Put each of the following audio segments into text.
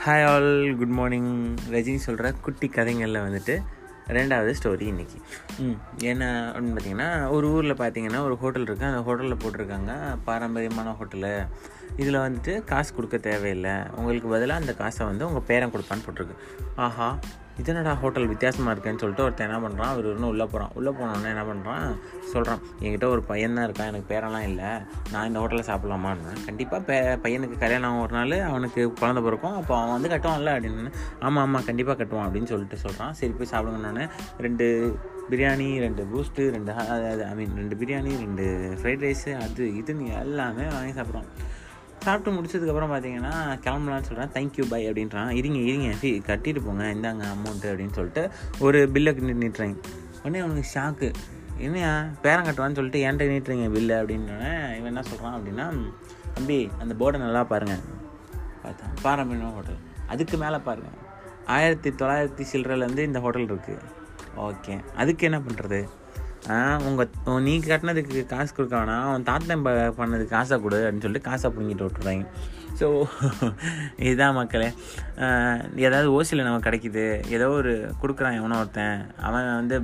Hi all good morning Rajini சொல்கிற குட்டி கதைங்களில் வந்துட்டு ரெண்டாவது ஸ்டோரி இன்றைக்கி என்ன அப்படின்னு பார்த்தீங்கன்னா ஒரு ஊரில் பார்த்தீங்கன்னா ஒரு ஹோட்டல் இருக்குது அந்த ஹோட்டலில் போட்டிருக்காங்க பாரம்பரியமான ஹோட்டலு இதில் வந்துட்டு காசு கொடுக்க தேவையில்லை. உங்களுக்கு பதிலாக அந்த காசை வந்து உங்கள் பேரன் கொடுப்பான்னு போட்டிருக்கு. ஆஹா. இதனடா ஹோட்டல் வித்தியாசமாக இருக்குன்னு சொல்லிட்டு ஒருத்தன் என்ன பண்ணுறான் அவர் இன்னும் உள்ளே போகிறான் உள்ளே போனோடனே என்ன பண்ணுறான் சொல்கிறான் என்கிட்ட ஒரு பையன் தான் இருக்கான். எனக்கு பேரெல்லாம் இல்லை. நான் இந்த ஹோட்டலில் சாப்பிட்லாமான்னு. கண்டிப்பாக பே பையனுக்கு கல்யாணம் ஆகும் ஒரு நாள் அவனுக்கு குழந்த பிறக்கும். அப்போ அவன் வந்து கட்டுவான்ல அப்படின்னு. ஆமாம் ஆமாம் கண்டிப்பாக கட்டுவான். அப்படின்னு சொல்லிட்டு சொல்கிறான் சரி போய் சாப்பிடுங்கன்னொன்னே ரெண்டு பிரியாணி ரெண்டு பூஸ்ட்டு ரெண்டு ஐ மீன் ரெண்டு பிரியாணி ரெண்டு ஃப்ரைட் ரைஸு அது இதுன்னு எல்லாமே வாங்கி சாப்பிட்றான் சாப்பிட்டு முடிச்சதுக்கப்புறம் பார்த்தீங்கன்னா கிளம்பலான்னு சொல்கிறேன் தேங்க்யூ பை அப்படின்றான். இருங்க இருங்க ஃபீ கட்டிட்டு போங்க. இந்தாங்க அமௌண்ட்டு அப்படின்னு சொல்லிட்டு ஒரு பில்லை நின்றுட்டுறேன் உடனே அவனுக்கு ஷாக்கு என்னையா பேரம் கட்டுவான்னு சொல்லிட்டு என்கிட்ட நீட்டுறீங்க பில்லு அப்படின்னோடனே இவன் என்ன சொல்கிறான் அப்படின்னா தம்பி அந்த போர்டை நல்லா பாருங்கள் பார்த்தா பாரம்பரியமாக ஹோட்டல் அதுக்கு மேலே பாருங்கள் ஆயிரத்தி தொள்ளாயிரத்தி சில்லறைலேருந்து இந்த ஹோட்டல் இருக்குது ஓகே அதுக்கு என்ன பண்ணுறது உங்கள் நீ கட்டினதுக்கு காசு கொடுக்க வேணாம். அவன் தாத்தா பண்ணதுக்கு காசை கொடு அப்படின்னு சொல்லிட்டு காசை பிடிங்கிட்டு விட்டுறாங்க. ஸோ இதுதான் மக்களே. ஏதாவது ஓசியில் நமக்கு கிடைக்கிது. ஏதோ ஒரு கொடுக்குறான் எவனோ ஒருத்தன். அவன் வந்து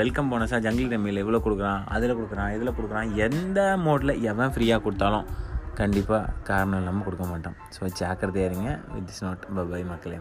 வெல்கம் போனஸாக ஜங்கிள் டெம்மியில் எவ்வளோ கொடுக்குறான் அதில் கொடுக்குறான் இதில் கொடுக்குறான். எந்த மோடில் எவன் ஃப்ரீயாக கொடுத்தாலும் கண்டிப்பாக காரணம் இல்லாமல் கொடுக்க மாட்டான். ஸோ ஜாக்கிரதையாக இருங்க. வித் இஸ் நாட் பை மக்களே.